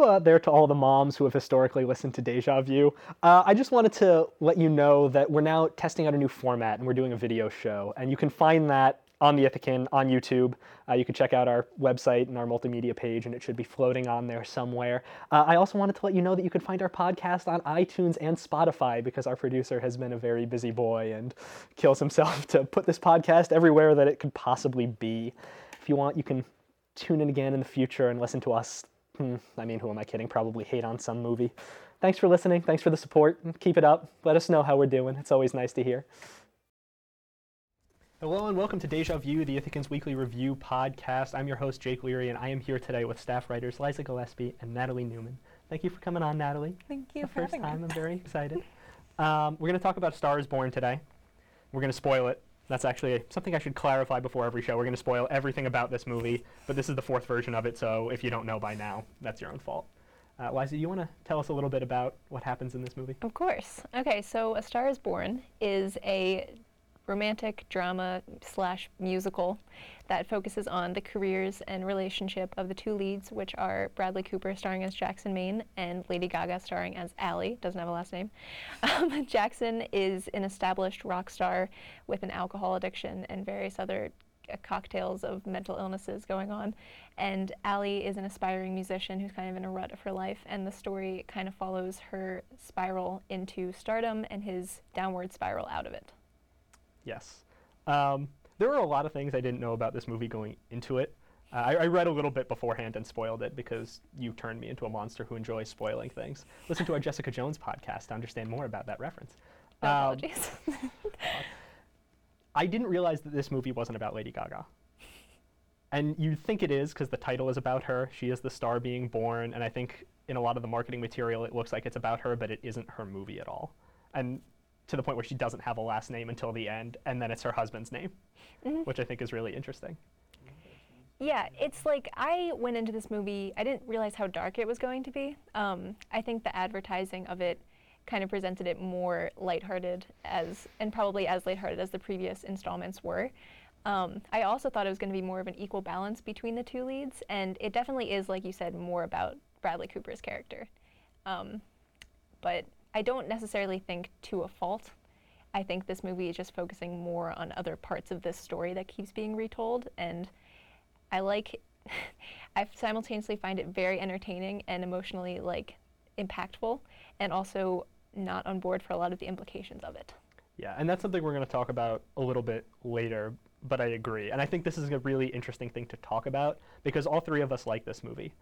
Out there to all the moms who have historically listened to Deja View. Uh, I just wanted to let you know that we're now testing out a new format and we're doing a video show. And you can find that on the Ithacan on YouTube. Uh, you can check out our website and our multimedia page, and it should be floating on there somewhere. Uh, I also wanted to let you know that you can find our podcast on iTunes and Spotify because our producer has been a very busy boy and kills himself to put this podcast everywhere that it could possibly be. If you want, you can tune in again in the future and listen to us. Hmm, I mean, who am I kidding? Probably hate on some movie. Thanks for listening. Thanks for the support. Keep it up. Let us know how we're doing. It's always nice to hear. Hello and welcome to Deja View, the Ithacan's Weekly Review podcast. I'm your host, Jake Leary, and I am here today with staff writers Liza Gillespie and Natalie Newman. Thank you for coming on, Natalie. Thank you the for first having time. me. I'm very excited. Um, we're going to talk about Star is Born today. We're going to spoil it. That's actually something I should clarify before every show. We're going to spoil everything about this movie, but this is the fourth version of it, so if you don't know by now, that's your own fault. Uh, Liza, you want to tell us a little bit about what happens in this movie? Of course. Okay, so A Star is Born is a romantic drama slash musical that focuses on the careers and relationship of the two leads, which are Bradley Cooper starring as Jackson Maine and Lady Gaga starring as Allie, doesn't have a last name. Um, Jackson is an established rock star with an alcohol addiction and various other uh, cocktails of mental illnesses going on. And Allie is an aspiring musician who's kind of in a rut of her life, and the story kind of follows her spiral into stardom and his downward spiral out of it. Yes. Um, there were a lot of things I didn't know about this movie going into it. Uh, I, I read a little bit beforehand and spoiled it because you turned me into a monster who enjoys spoiling things. Listen to our Jessica Jones podcast to understand more about that reference. No Um, apologies. I didn't realize that this movie wasn't about Lady Gaga. And you think it is because the title is about her. She is the star being born, and I think in a lot of the marketing material it looks like it's about her, but it isn't her movie at all. And to the point where she doesn't have a last name until the end, and then it's her husband's name, Mhm. which I think is really interesting. Yeah, it's like I went into this movie, I didn't realize how dark it was going to be. Um, I think the advertising of it kind of presented it more lighthearted as, and probably as lighthearted as the previous installments were. Um, I also thought it was going to be more of an equal balance between the two leads, and it definitely is, like you said, more about Bradley Cooper's character. Um, but I don't necessarily think to a fault. I think this movie is just focusing more on other parts of this story that keeps being retold, and I like I simultaneously find it very entertaining and emotionally like impactful and also not on board for a lot of the implications of it. Yeah, and that's something we're going to talk about a little bit later, but I agree. And I think this is a really interesting thing to talk about because all three of us like this movie.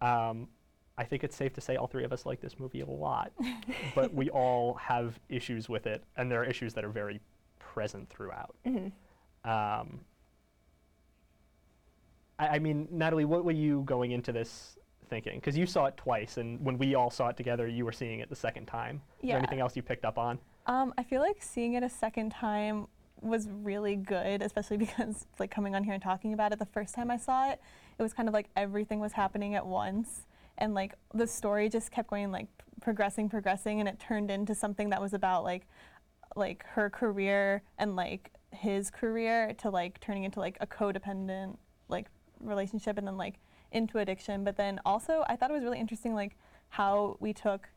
Um, I think it's safe to say all three of us like this movie a lot, but we all have issues with it, and there are issues that are very present throughout. Mhm. Um, I, I mean, Natalie, what were you going into this thinking? Because you saw it twice, and when we all saw it together, you were seeing it the second time. Is Yeah. there anything else you picked up on? Um, I feel like seeing it a second time was really good, especially because like coming on here and talking about it the first time I saw it, it was kind of like everything was happening at once, and like the story just kept going like progressing, progressing, and it turned into something that was about like like her career and like his career to like turning into like a codependent like relationship and then like into addiction. But then also i thought it was really interesting like how we took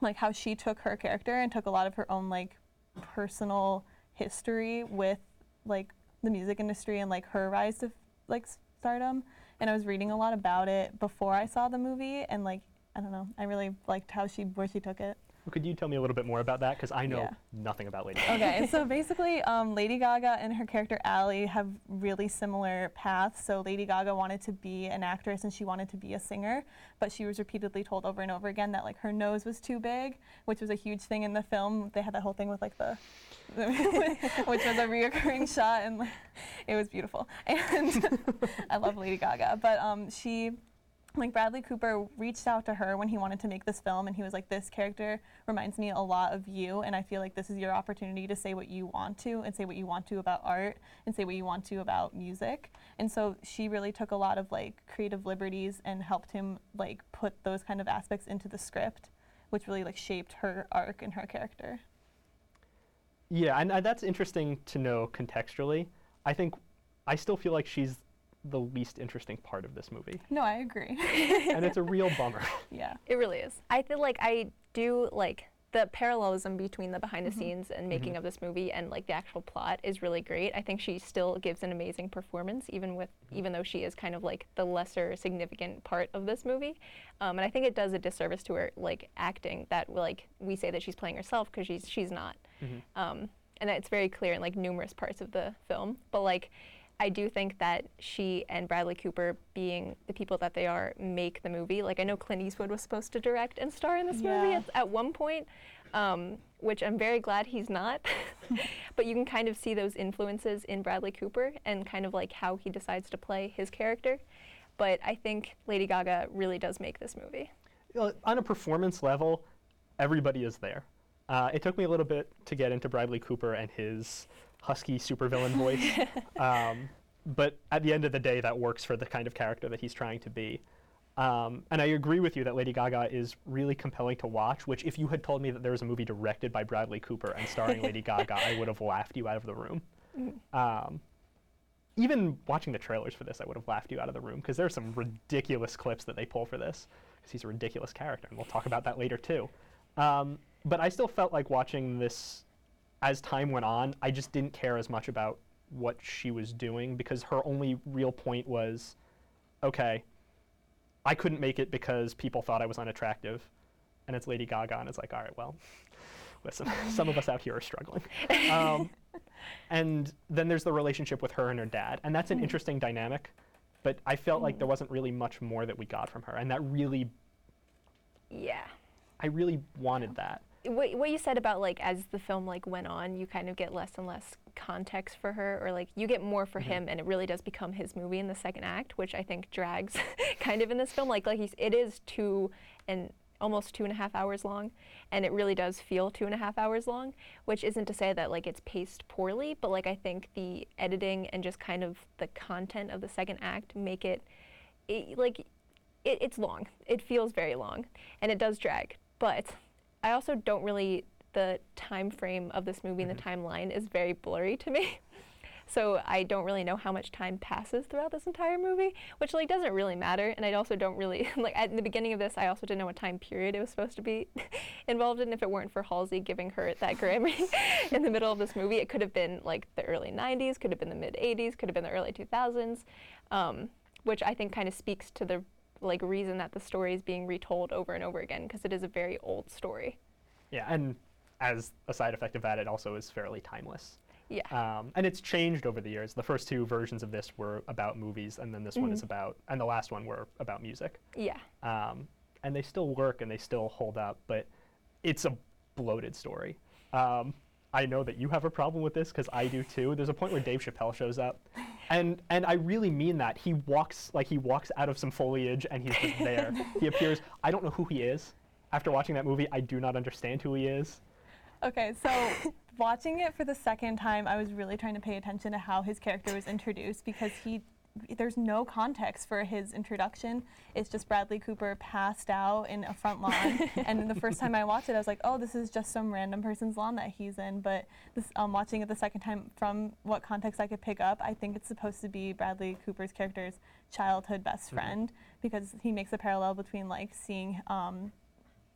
like how she took her character and took a lot of her own like personal history with like the music industry and like her rise to like stardom and i was reading a lot about it before i saw the movie and like i don't know i really liked how she where she took it Could you tell me a little bit more about that? Because I know Yeah. nothing about Lady Gaga. okay, so basically, um, Lady Gaga and her character Allie have really similar paths. So Lady Gaga wanted to be an actress and she wanted to be a singer, but she was repeatedly told over and over again that like her nose was too big, which was a huge thing in the film. They had that whole thing with like the, which was a reoccurring shot, and like, it was beautiful. And I love Lady Gaga, but um, she like Bradley Cooper reached out to her when he wanted to make this film and he was like this character reminds me a lot of you and I feel like this is your opportunity to say what you want to and say what you want to about art and say what you want to about music and so she really took a lot of like creative liberties and helped him like put those kind of aspects into the script which really like shaped her arc and her character Yeah, and uh, that's interesting to know contextually. I think I still feel like she's the least interesting part of this movie, No, I agree. and it's a real bummer. yeah. It really is. I feel like I do like the parallelism between the behind the scenes and making of this movie and like the actual plot is really great. I think she still gives an amazing performance, even with even though she is kind of like the lesser significant part of this movie. Um, and I think it does a disservice to her like acting that like we say that she's playing herself because she's she's not. Um, and it's very clear in like numerous parts of the film. But like I do think that she and Bradley Cooper, being the people that they are, make the movie. Like I know Clint Eastwood was supposed to direct and star in this movie at, at one point, um, which I'm very glad he's not. but you can kind of see those influences in Bradley Cooper and kind of like how he decides to play his character. But I think Lady Gaga really does make this movie. Know, on a performance level, everybody is there. Uh, it took me a little bit to get into Bradley Cooper and his husky supervillain voice, um, but at the end of the day, that works for the kind of character that he's trying to be. Um, and I agree with you that Lady Gaga is really compelling to watch. Which, if you had told me that there was a movie directed by Bradley Cooper and starring Lady Gaga, I would have laughed you out of the room. Um, even watching the trailers for this, I would have laughed you out of the room because there are some ridiculous clips that they pull for this because he's a ridiculous character, and we'll talk about that later too. Um, but I still felt like watching this as time went on. I just didn't care as much about what she was doing because her only real point was, okay, I couldn't make it because people thought I was unattractive, and it's Lady Gaga, and it's like, all right, well, listen, some of us out here are struggling. Um, and then there's the relationship with her and her dad, and that's an interesting dynamic. But I felt like there wasn't really much more that we got from her, and that really, Yeah. I really wanted that. what, what you said about like as the film like went on you kind of get less and less context for her or like you get more for mm-hmm. him and it really does become his movie in the second act which i think drags kind of in this film like like he's it is two and almost two and a half hours long and it really does feel two and a half hours long which isn't to say that like it's paced poorly but like i think the editing and just kind of the content of the second act make it, it like it, it's long. It feels very long, and it does drag. But I also don't really the time frame of this movie and the timeline is very blurry to me. So I don't really know how much time passes throughout this entire movie, which like doesn't really matter. And I also don't really like at the beginning of this. I also didn't know what time period it was supposed to be involved in. If it weren't for Halsey giving her that Grammy in the middle of this movie, it could have been like the early '90s, could have been the mid '80s, could have been the early 2000s, um, which I think kind of speaks to the like reason that the story is being retold over and over again because it is a very old story. Yeah, and as a side effect of that, it also is fairly timeless. Yeah. Um, and it's changed over the years. The first two versions of this were about movies, and then this one is about, and the last one were about music. yeah. Um, and they still work and they still hold up, but it's a bloated story. Um, I know that you have a problem with this because I do too. There's a point where Dave Chappelle shows up, and and I really mean that. He walks like he walks out of some foliage and he's just there. he appears. I don't know who he is. After watching that movie, I do not understand who he is. Okay, so watching it for the second time, I was really trying to pay attention to how his character was introduced because he there's no context for his introduction. It's just Bradley Cooper passed out in a front lawn, and the first time I watched it, I was like, "Oh, this is just some random person's lawn that he's in." But this, um, watching it the second time, from what context I could pick up, I think it's supposed to be Bradley Cooper's character's childhood best friend because he makes a parallel between like seeing um,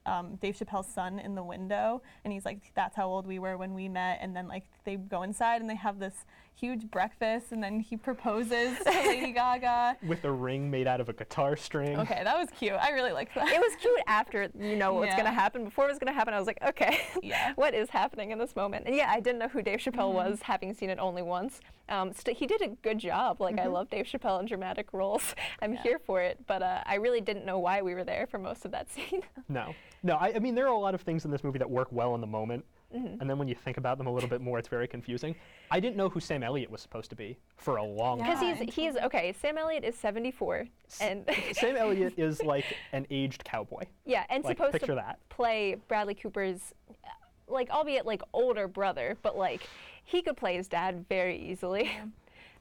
um, Dave Chappelle's son in the window, and he's like, "That's how old we were when we met." And then like they go inside and they have this huge breakfast, and then he proposes to Lady Gaga. With a ring made out of a guitar string. Okay, that was cute. I really liked that. It was cute after you know what's Yeah. gonna happen. Before it was gonna happen, I was like, okay, Yeah. what is happening in this moment? And yeah, I didn't know who Dave Chappelle Mm-hmm. was, having seen it only once. Um, st- he did a good job. Like I love Dave Chappelle in dramatic roles. I'm Mm-hmm. Yeah. here for it. But uh, I really didn't know why we were there for most of that scene. No, no. I, I mean, there are a lot of things in this movie that work well in the moment, Mm-hmm. and then when you think about them a little bit more, it's very confusing. I didn't know who Sam Elliott was supposed to be for a long Yeah. Because he's he's okay. Sam Elliott is 74, and Sam Elliott is like an aged cowboy. yeah, and Like, supposed picture to that. play Bradley Cooper's, uh, like albeit like older brother, but like he could play his dad very easily.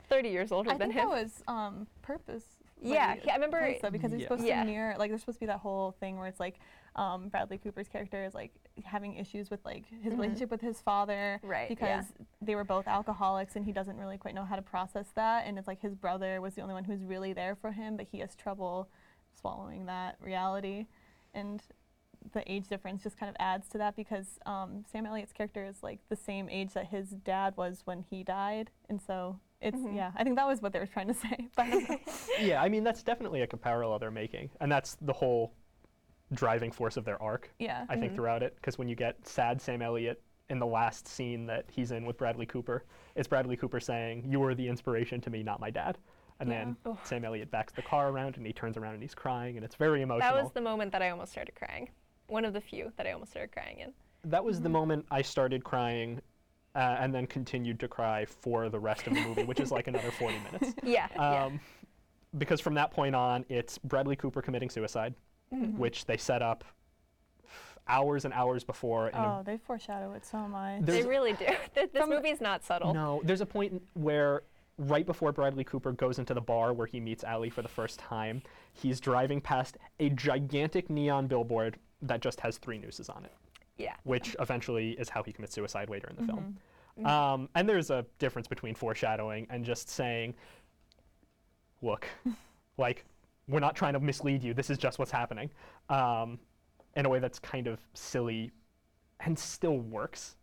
30 years older I than think him. that was um, purpose. Yeah, Wait, yeah, I remember- think so because they're Yeah. supposed Yeah. to mirror like there's supposed to be that whole thing where it's like um, Bradley Cooper's character is like having issues with like his Mhm. relationship with his father Right, yeah. because they were both alcoholics and he doesn't really quite know how to process that and it's like his brother was the only one who's really there for him but he has trouble swallowing that reality and the age difference just kind of adds to that because um, Sam Elliott's character is like the same age that his dad was when he died and so it's Mhm. yeah I think that was what they were trying to say but I yeah, I mean that's definitely like a parallel they're making, and that's the whole driving force of their arc. yeah I think Mhm. throughout it, because when you get sad Sam Elliott in the last scene that he's in with Bradley Cooper, it's Bradley Cooper saying, "You were the inspiration to me, not my dad." And then Yeah. Ugh. Sam Elliott backs the car around and he turns around and he's crying, and it's very emotional. That was the moment that I almost started crying. One of the few that I almost started crying in. That was the Mhm. moment I started crying, uh, and then continued to cry for the rest of the movie, which is like another 40 minutes. Yeah. Um, Because from that point on, it's Bradley Cooper committing suicide, yeah. Mhm. which they set up hours and hours before. In a Oh, they foreshadow it so much. There's- They really do. Th- this From- movie is not subtle. No, there's a point where right before Bradley Cooper goes into the bar where he meets Allie for the first time, he's driving past a gigantic neon billboard that just has three nooses on it, Yeah. which eventually is how he commits suicide later in the film. Mhm. Um, and there's a difference between foreshadowing and just saying, look, like, we're not trying to mislead you. This is just what's happening. Um, in a way that's kind of silly and still works.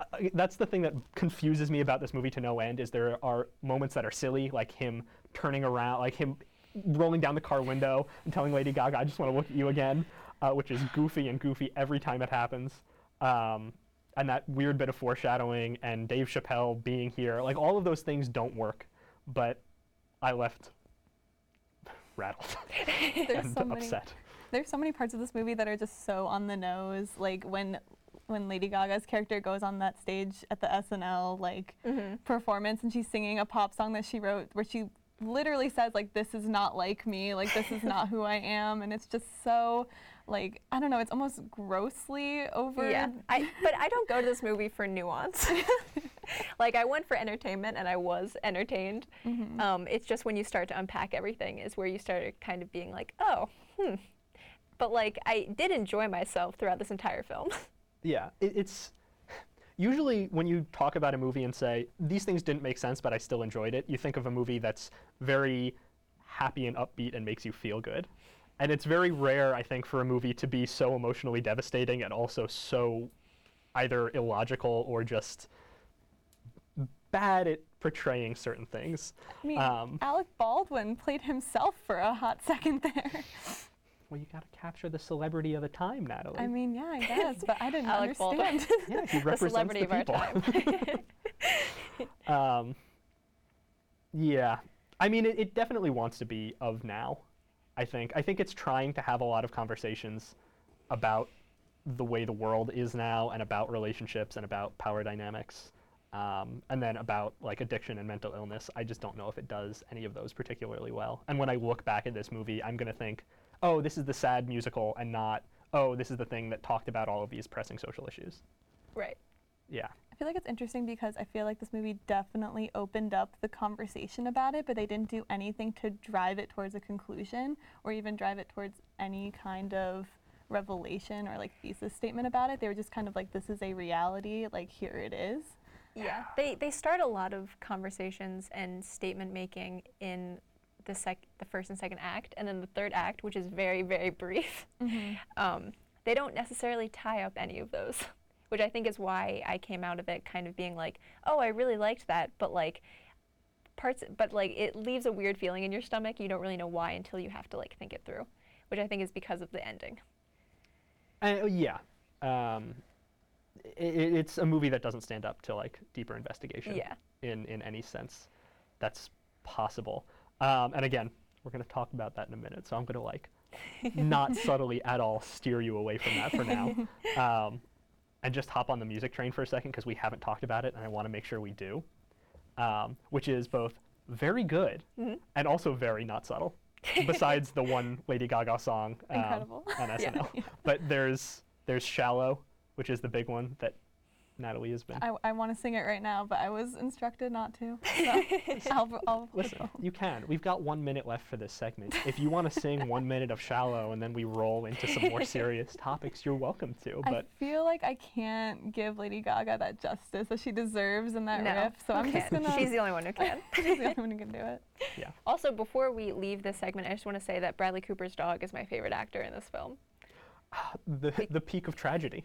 Uh, that's the thing that confuses me about this movie to no end is there are moments that are silly, like him turning around, like him rolling down the car window and telling Lady Gaga, I just want to look at you again, uh, which is goofy and goofy every time it happens. Um, and that weird bit of foreshadowing and Dave Chappelle being here, like all of those things don't work, but I left rattled There's and so many. upset. There's so many parts of this movie that are just so on the nose. Like when when Lady Gaga's character goes on that stage at the SNL like Mhm. performance and she's singing a pop song that she wrote where she literally says like this is not like me, like this is not who I am and it's just so like I don't know, it's almost grossly over Yeah. I, but I don't go to this movie for nuance. like I went for entertainment and I was entertained. Mhm. Um, it's just when you start to unpack everything is where you start kind of being like, oh, hmm. But like I did enjoy myself throughout this entire film. Yeah, it, it's usually when you talk about a movie and say these things didn't make sense, but I still enjoyed it. You think of a movie that's very happy and upbeat and makes you feel good. And it's very rare, I think, for a movie to be so emotionally devastating and also so either illogical or just bad at portraying certain things. I mean, Um, Alec Baldwin played himself for a hot second there. well, you got to capture the celebrity of the time, Natalie. I mean, yeah, I guess, but I didn't Alec Baldwin. understand. yeah, he the represents celebrity the of our people. time. Um, yeah, I mean, it, it definitely wants to be of now. I think. I think it's trying to have a lot of conversations about the way the world is now, and about relationships, and about power dynamics, um, and then about like addiction and mental illness. I just don't know if it does any of those particularly well. And when I look back at this movie, I'm gonna think, oh, this is the sad musical, and not, oh, this is the thing that talked about all of these pressing social issues. right. Yeah. I feel like it's interesting because I feel like this movie definitely opened up the conversation about it, but they didn't do anything to drive it towards a conclusion or even drive it towards any kind of revelation or like thesis statement about it. They were just kind of like, this is a reality, like here it is. Yeah, they they start a lot of conversations and statement making in the sec the first and second act, and then the third act, which is very very brief. Um, they don't necessarily tie up any of those, which I think is why I came out of it kind of being like, oh, I really liked that, but like parts, but like it leaves a weird feeling in your stomach. You don't really know why until you have to like think it through, which I think is because of the ending. Uh, yeah. Um, i i- it's a movie that doesn't stand up to like deeper investigation Yeah. in, in any sense that's possible. Um, and again, we're going to talk about that in a minute. So I'm going to like not subtly at all steer you away from that for now. Um, and just hop on the music train for a second because we haven't talked about it and I want to make sure we do. Um, which is both very good Mhm. and also very not subtle. Besides the one Lady Gaga song um, Incredible. on Yeah. SNL. But there's there's Shallow, which is the big one that Natalie has been. I, I want to sing it right now, but I was instructed not to. So I'll, I'll Listen, you can. We've got one minute left for this segment. If you want to sing one minute of shallow and then we roll into some more serious topics, you're welcome to. But I feel like I can't give Lady Gaga that justice that she deserves in that no, riff, so I'm you just can't. gonna. She's the only one who can. she's the only one who can do it. Yeah. Also, before we leave this segment, I just want to say that Bradley Cooper's dog is my favorite actor in this film. Ah, the the peak of tragedy.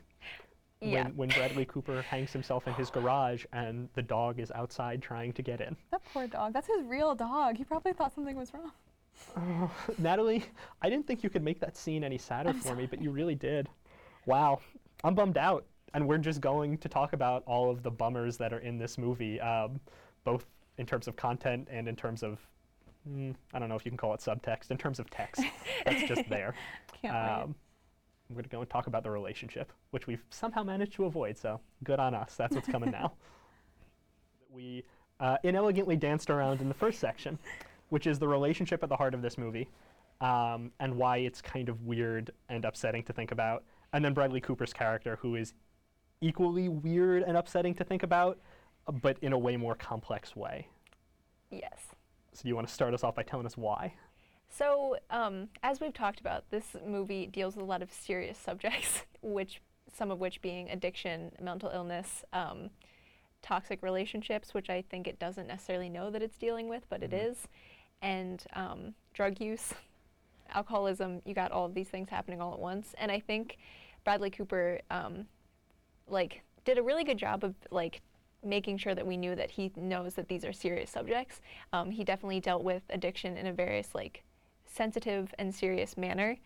Yeah. When, when Bradley Cooper hangs himself in his garage and the dog is outside trying to get in. That poor dog. That's his real dog. He probably thought something was wrong. Natalie, I didn't think you could make that scene any sadder for me, but you really did. Wow, I'm bummed out. And we're just going to talk about all of the bummers that are in this movie, um, both in terms of content and in terms of, mm, I don't know if you can call it subtext, in terms of text that's just there. Can't wait. I'm going to go and talk about the relationship, which we've somehow managed to avoid. So good on us. That's what's coming now. We uh, inelegantly danced around in the first section, which is the relationship at the heart of this movie, um, and why it's kind of weird and upsetting to think about. And then Bradley Cooper's character, who is equally weird and upsetting to think about, uh, but in a way more complex way. Yes. So do you want to start us off by telling us why? So, um, as we've talked about, this movie deals with a lot of serious subjects, which some of which being addiction, mental illness, um, toxic relationships, which I think it doesn't necessarily know that it's dealing with, but it Mhm. is, and um, drug use, alcoholism. You got all of these things happening all at once, and I think Bradley Cooper, um, like, did a really good job of like making sure that we knew that he knows that these are serious subjects. Um, he definitely dealt with addiction in a various like sensitive and serious manner,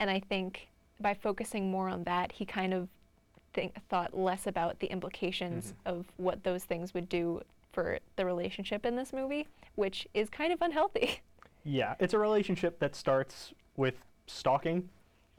and I think by focusing more on that, he kind of think, thought less about the implications mm-hmm. of what those things would do for the relationship in this movie, which is kind of unhealthy. Yeah, it's a relationship that starts with stalking,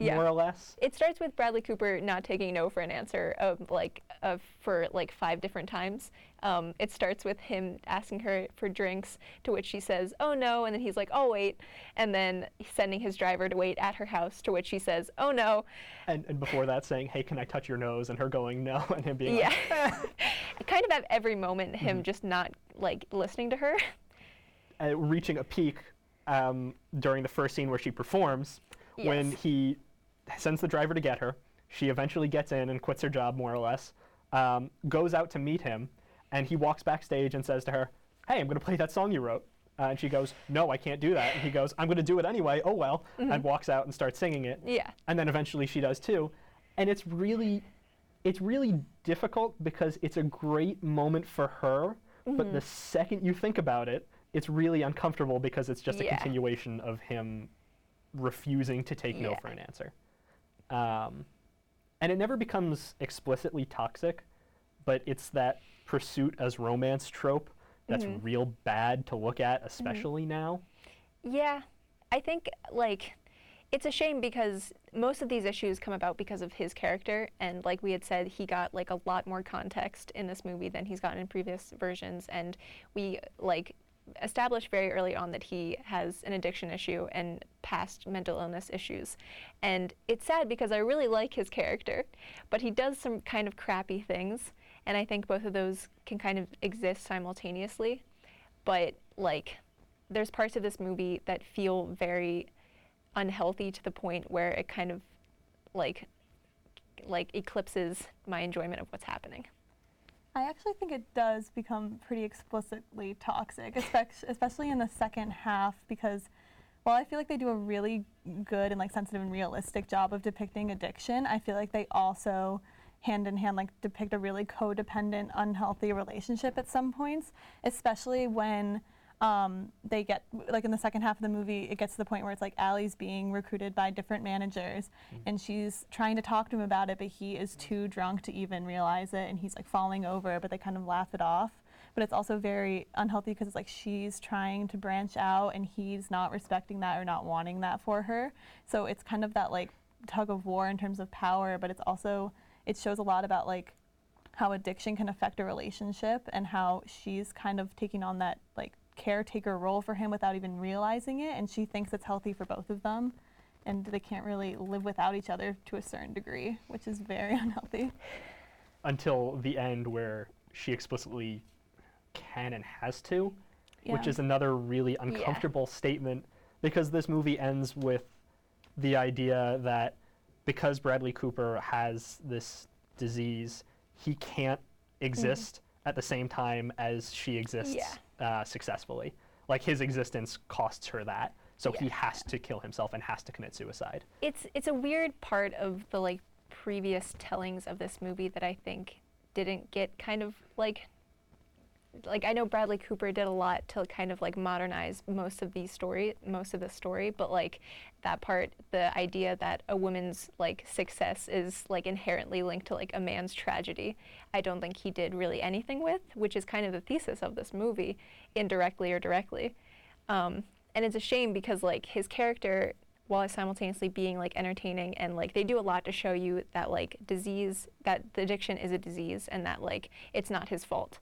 Yeah. more or less. It starts with Bradley Cooper not taking no for an answer of like of for like five different times. Um, it starts with him asking her for drinks, to which she says, "Oh no," and then he's like, "Oh wait," and then sending his driver to wait at her house, to which she says, "Oh no." And, and before that, saying, hey, can I touch your nose? And her going, no. And him being Yeah. like, kind of at every moment, him just not like listening to her. uh, reaching a peak um, during the first scene where she performs when he sends the driver to get her. She eventually gets in and quits her job, more or less, um, goes out to meet him, and he walks backstage and says to her, Hey, I'm going to play that song you wrote. Uh, and she goes, No, I can't do that. And he goes, I'm going to do it anyway. Oh, well. And walks out and starts singing it. Yeah. and then eventually she does too and it's really it's really difficult because it's a great moment for her but the second you think about it it's really uncomfortable because it's just a continuation of him refusing to take no for an answer um, and it never becomes explicitly toxic but it's that pursuit as romance trope that's Mm-hmm. real bad to look at especially now Yeah, I think like it's a shame because most of these issues come about because of his character, and like we had said, he got like a lot more context in this movie than he's gotten in previous versions, and we like established very early on that he has an addiction issue and past mental illness issues. And it's sad because I really like his character, but he does some kind of crappy things, and I think both of those can kind of exist simultaneously. But like there's parts of this movie that feel very unhealthy to the point where it kind of like like eclipses my enjoyment of what's happening. I actually think it does become pretty explicitly toxic, especially in the second half, because while I feel like they do a really good and like sensitive and realistic job of depicting addiction, I feel like they also hand in hand like depict a really codependent, unhealthy relationship at some points, especially when um, they get like in the second half of the movie, it gets to the point where it's like Allie's being recruited by different managers, and she's trying to talk to him about it, but he is too drunk to even realize it, and he's like falling over, but they kind of laugh it off. But it's also very unhealthy because it's like she's trying to branch out, and he's not respecting that or not wanting that for her. So it's kind of that like tug of war in terms of power, but it's also it shows a lot about like how addiction can affect a relationship and how she's kind of taking on that like caretaker role for him without even realizing it and she thinks it's healthy for both of them and they can't really live without each other to a certain degree which is very unhealthy. Until the end where she explicitly can and has to, which is another really uncomfortable statement because this movie ends with the idea that because Bradley Cooper has this disease, he can't mm-hmm. exist at the same time as she exists uh, successfully. Like his existence costs her that, so he has to kill himself and has to commit suicide. it's it's a weird part of the like previous tellings of this movie that I think didn't get kind of like like I know Bradley Cooper did a lot to kind of like modernize most of the story, most of the story, but like that part, the idea that a woman's like success is like inherently linked to like a man's tragedy, I don't think he did really anything with, which is kind of the thesis of this movie, indirectly or directly. Um, and it's a shame because like his character while simultaneously being like entertaining and like they do a lot to show you that like disease that the addiction is a disease and that like it's not his fault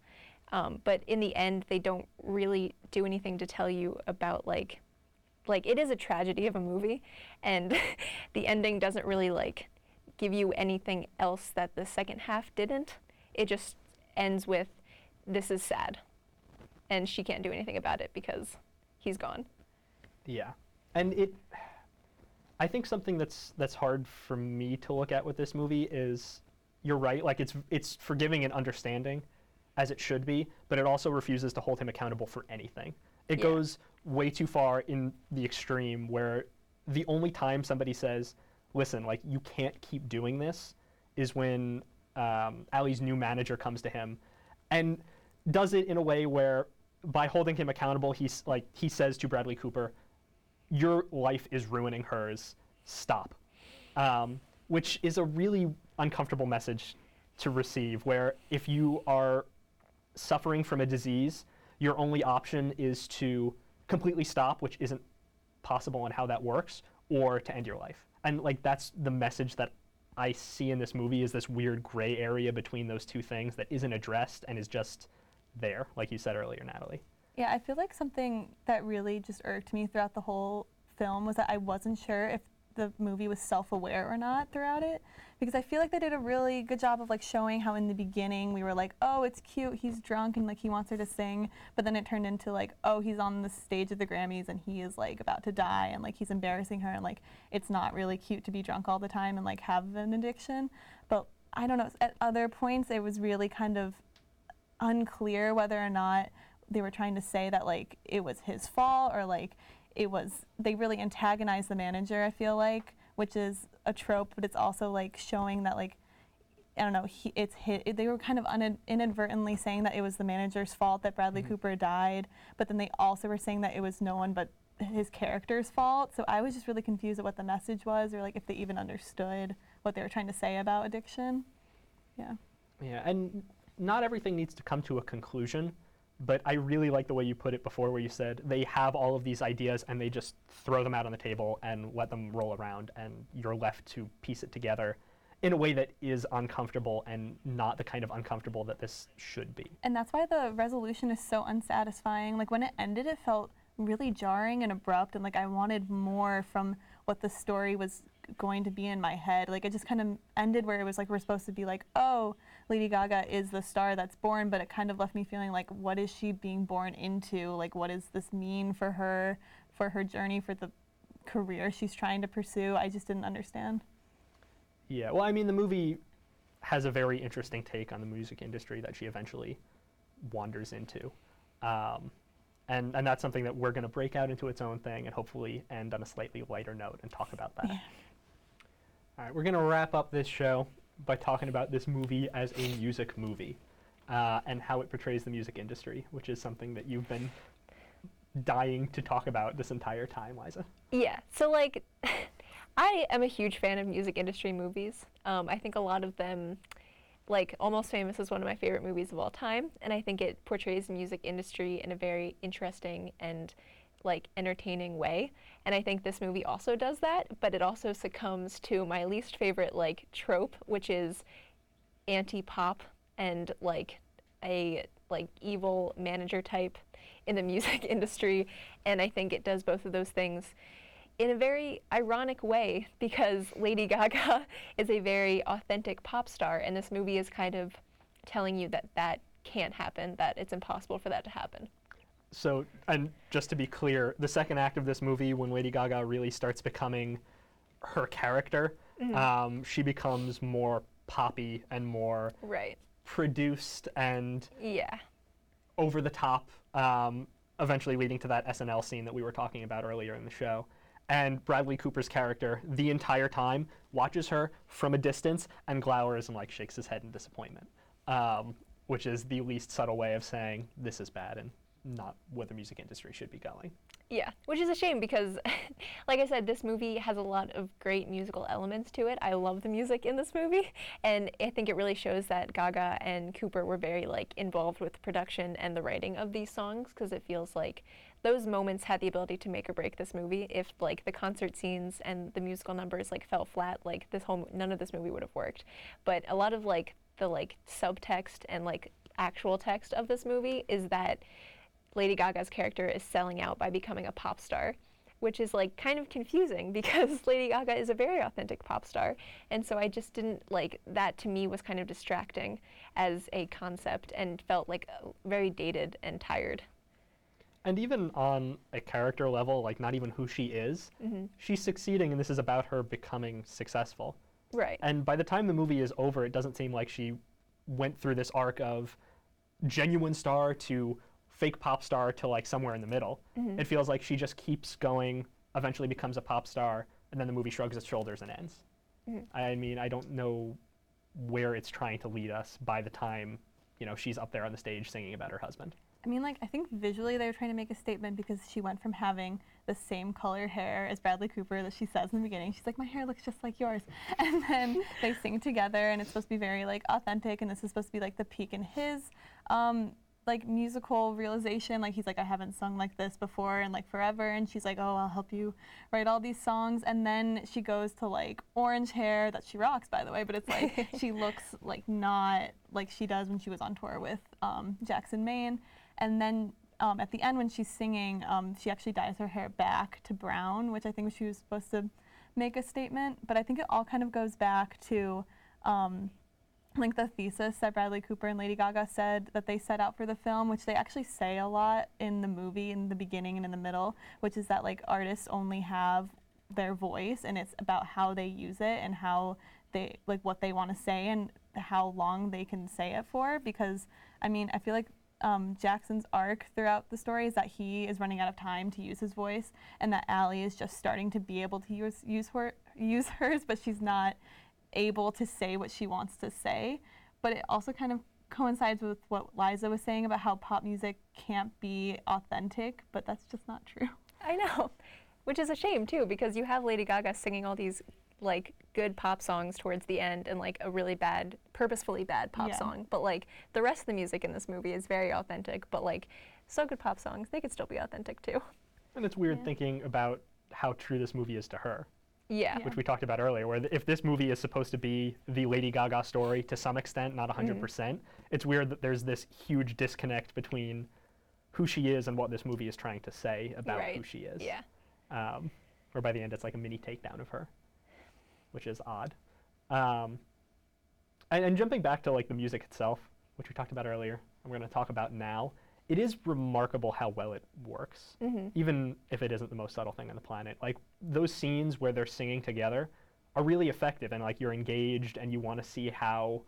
um, but in the end they don't really do anything to tell you about like like it is a tragedy of a movie and the ending doesn't really like give you anything else that the second half didn't it just ends with this is sad and she can't do anything about it because he's gone Yeah, and it. I think something that's that's hard for me to look at with this movie is, you're right. Like it's it's forgiving and understanding, as it should be, but it also refuses to hold him accountable for anything. It Yeah. goes way too far in the extreme where the only time somebody says, "Listen, like you can't keep doing this," is when um, Allie's new manager comes to him, and does it in a way where, by holding him accountable, he's like he says to Bradley Cooper, "Your life is ruining hers. Stop," um, which is a really uncomfortable message to receive. Where if you are suffering from a disease, your only option is to completely stop, which isn't possible and how that works, or to end your life. And like that's the message that I see in this movie is this weird gray area between those two things that isn't addressed and is just there, like you said earlier, Natalie. Yeah, I feel like something that really just irked me throughout the whole film was that I wasn't sure if the movie was self-aware or not throughout it because I feel like they did a really good job of like showing how in the beginning we were like, "Oh, it's cute. He's drunk and like he wants her to sing." But then it turned into like, "Oh, he's on the stage of the Grammys and he is like about to die and like he's embarrassing her and like it's not really cute to be drunk all the time and like have an addiction." But I don't know, at other points it was really kind of unclear whether or not they were trying to say that like it was his fault or like it was they really antagonized the manager i feel like which is a trope but it's also like showing that like i don't know he, it's hit they were kind of un- inadvertently saying that it was the manager's fault that bradley mm-hmm. cooper died but then they also were saying that it was no one but his character's fault. So i was just really confused at what the message was or like if they even understood what they were trying to say about addiction. Yeah. Yeah, and not everything needs to come to a conclusion, but I really like the way you put it before, where you said they have all of these ideas and they just throw them out on the table and let them roll around, and you're left to piece it together in a way that is uncomfortable and not the kind of uncomfortable that this should be. And that's why the resolution is so unsatisfying. Like when it ended, it felt really jarring and abrupt, and like I wanted more from what the story was going to be in my head. Like it just kind of ended where it was like we're supposed to be like, oh, Lady Gaga is the star that's born, but it kind of left me feeling like, what is she being born into? Like, what does this mean for her, for her journey, for the career she's trying to pursue? I just didn't understand. Yeah, well, I mean, the movie has a very interesting take on the music industry that she eventually wanders into. Um, and, and that's something that we're going to break out into its own thing and hopefully end on a slightly lighter note and talk about that. Yeah. All right, we're going to wrap up this show by talking about this movie as a music movie uh, and how it portrays the music industry, which is something that you've been dying to talk about this entire time, Liza. Yeah. So like, I am a huge fan of music industry movies. Um, I think a lot of them, like Almost Famous, is one of my favorite movies of all time, and I think it portrays the music industry in a very interesting and like entertaining way. And I think this movie also does that, but it also succumbs to my least favorite like trope, which is anti-pop and like a like evil manager type in the music industry and i think it does both of those things in a very ironic way because Lady Gaga is a very authentic pop star, and this movie is kind of telling you that that can't happen, that it's impossible for that to happen. So, and just to be clear, the second act of this movie, when Lady Gaga really starts becoming her character, um, she becomes more poppy and more Right. produced and Yeah. over the top, um, eventually leading to that SNL scene that we were talking about earlier in the show. And Bradley Cooper's character, the entire time, watches her from a distance and glowers and like shakes his head in disappointment, um, which is the least subtle way of saying this is bad and not where the music industry should be going. Yeah, which is a shame because, like I said, this movie has a lot of great musical elements to it. I love the music in this movie, and I think it really shows that Gaga and Cooper were very like involved with production and the writing of these songs because it feels like those moments had the ability to make or break this movie. If like the concert scenes and the musical numbers like fell flat, like this whole none of this movie would have worked. But a lot of like the like subtext and like actual text of this movie is that Lady Gaga's character is selling out by becoming a pop star, which is like kind of confusing because Lady Gaga is a very authentic pop star. And so I just didn't like that to me was kind of distracting as a concept and felt like uh, very dated and tired. And even on a character level, like not even who she is, Mm-hmm. she's succeeding, and this is about her becoming successful. Right. And by the time the movie is over, it doesn't seem like she went through this arc of genuine star to fake pop star to like somewhere in the middle. It feels like she just keeps going, eventually becomes a pop star, and then the movie shrugs its shoulders and ends. I mean, I don't know where it's trying to lead us by the time, you know, she's up there on the stage singing about her husband. I mean, like, I think visually they were trying to make a statement because she went from having the same color hair as Bradley Cooper that she says in the beginning. She's like, my hair looks just like yours. And then they sing together, and it's supposed to be very, like, authentic, and this is supposed to be, like, the peak in his, um, like, musical realization. Like, he's like, I haven't sung like this before and, like, forever. And she's like, oh, I'll help you write all these songs. And then she goes to, like, orange hair that she rocks, by the way, but it's like, she looks, like, not like she does when she was on tour with um, Jackson Maine. And then um, at the end, when she's singing, um, she actually dyes her hair back to brown, which I think she was supposed to make a statement. But I think it all kind of goes back to um, like the thesis that Bradley Cooper and Lady Gaga said that they set out for the film, which they actually say a lot in the movie in the beginning and in the middle, which is that like artists only have their voice and it's about how they use it and how they like what they want to say and how long they can say it for because I mean I feel like um, Jackson's arc throughout the story is that he is running out of time to use his voice, and that Allie is just starting to be able to use use her use hers, but she's not able to say what she wants to say. But it also kind of coincides with what Liza was saying about how pop music can't be authentic, but that's just not true. I know, which is a shame too, because you have Lady Gaga singing all these like good pop songs towards the end and like a really bad, purposefully bad pop Yeah. song. But like the rest of the music in this movie is very authentic. But like so good pop songs, they could still be authentic too. And it's weird Yeah. thinking about how true this movie is to her. Yeah. Which we talked about earlier, where th- if this movie is supposed to be the Lady Gaga story to some extent, not 100%, Mm-hmm. it's weird that there's this huge disconnect between who she is and what this movie is trying to say about who she is. Yeah. Um, where by the end it's like a mini takedown of her, which is odd. Um, and, and jumping back to like the music itself, which we talked about earlier, and we're going to talk about now, it is remarkable how well it works, Mm-hmm. even if it isn't the most subtle thing on the planet. Like those scenes where they're singing together are really effective, and like you're engaged and you want to see how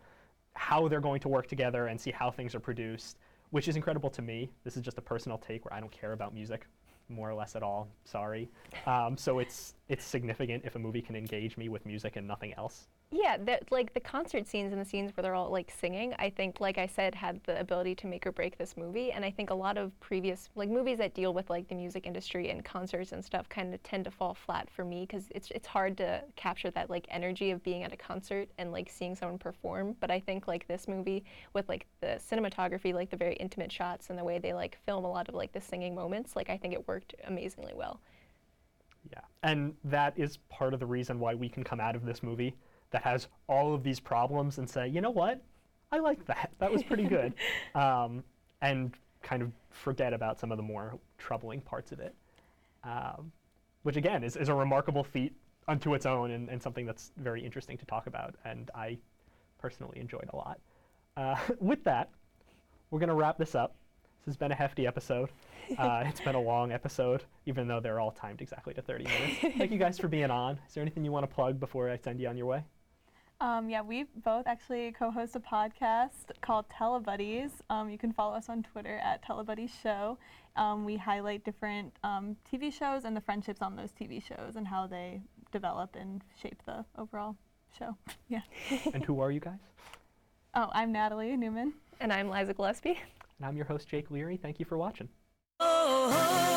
how they're going to work together and see how things are produced, which is incredible to me. This is just a personal take where I don't care about music more or less at all. Sorry. Um, so it's it's significant if a movie can engage me with music and nothing else. Yeah, that like the concert scenes and the scenes where they're all like singing, I think, like I said, had the ability to make or break this movie. And I think a lot of previous like movies that deal with like the music industry and concerts and stuff kind of tend to fall flat for me because it's it's hard to capture that like energy of being at a concert and like seeing someone perform. But I think like this movie with like the cinematography, like the very intimate shots and the way they like film a lot of like the singing moments, like I think it worked amazingly well. Yeah. And that is part of the reason why we can come out of this movie that has all of these problems and say, you know what? I like that. That was pretty good. um, and kind of forget about some of the more troubling parts of it. Um, which again is, is a remarkable feat unto its own and, and something that's very interesting to talk about. And I personally enjoyed a lot. Uh, with that, we're going to wrap this up. This has been a hefty episode. Uh, it's been a long episode, even though they're all timed exactly to 30 minutes. Thank you guys for being on. Is there anything you want to plug before I send you on your way? Um, yeah, we both actually co-host a podcast called Telebuddies. Um, you can follow us on Twitter at Telebuddies Show. Um, we highlight different um, TV shows and the friendships on those TV shows and how they develop and shape the overall show. yeah. and who are you guys? Oh, I'm Natalie Newman. And I'm Liza Gillespie. And I'm your host, Jake Leary. Thank you for watching. oh, oh.